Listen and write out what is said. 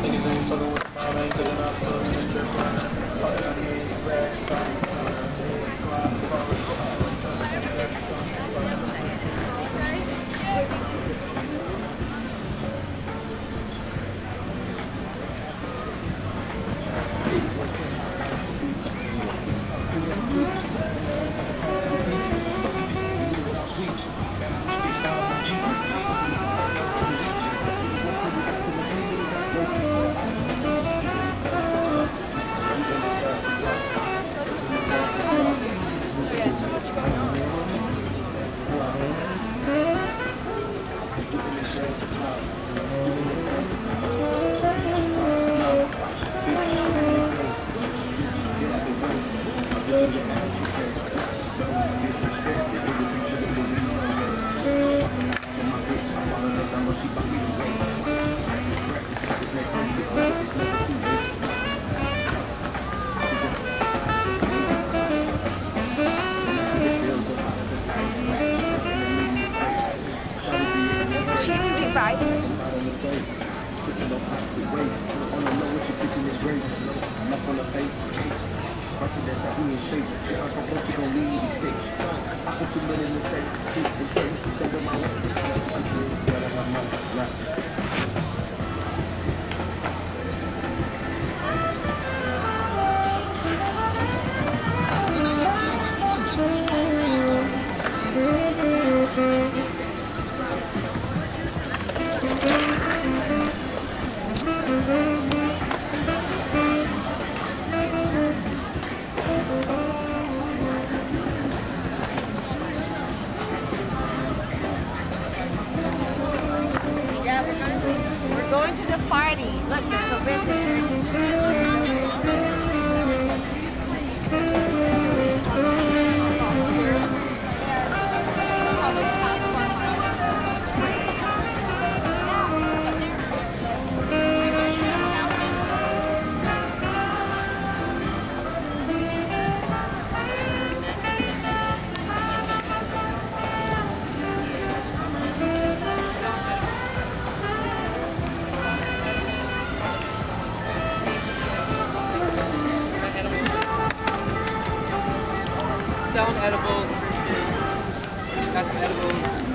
Niggas ain't fucking with mom, ain't good enough. i I'm a to of gon' leave I put too many mistakes, peace 宝贝。selling edibles. Got some edibles.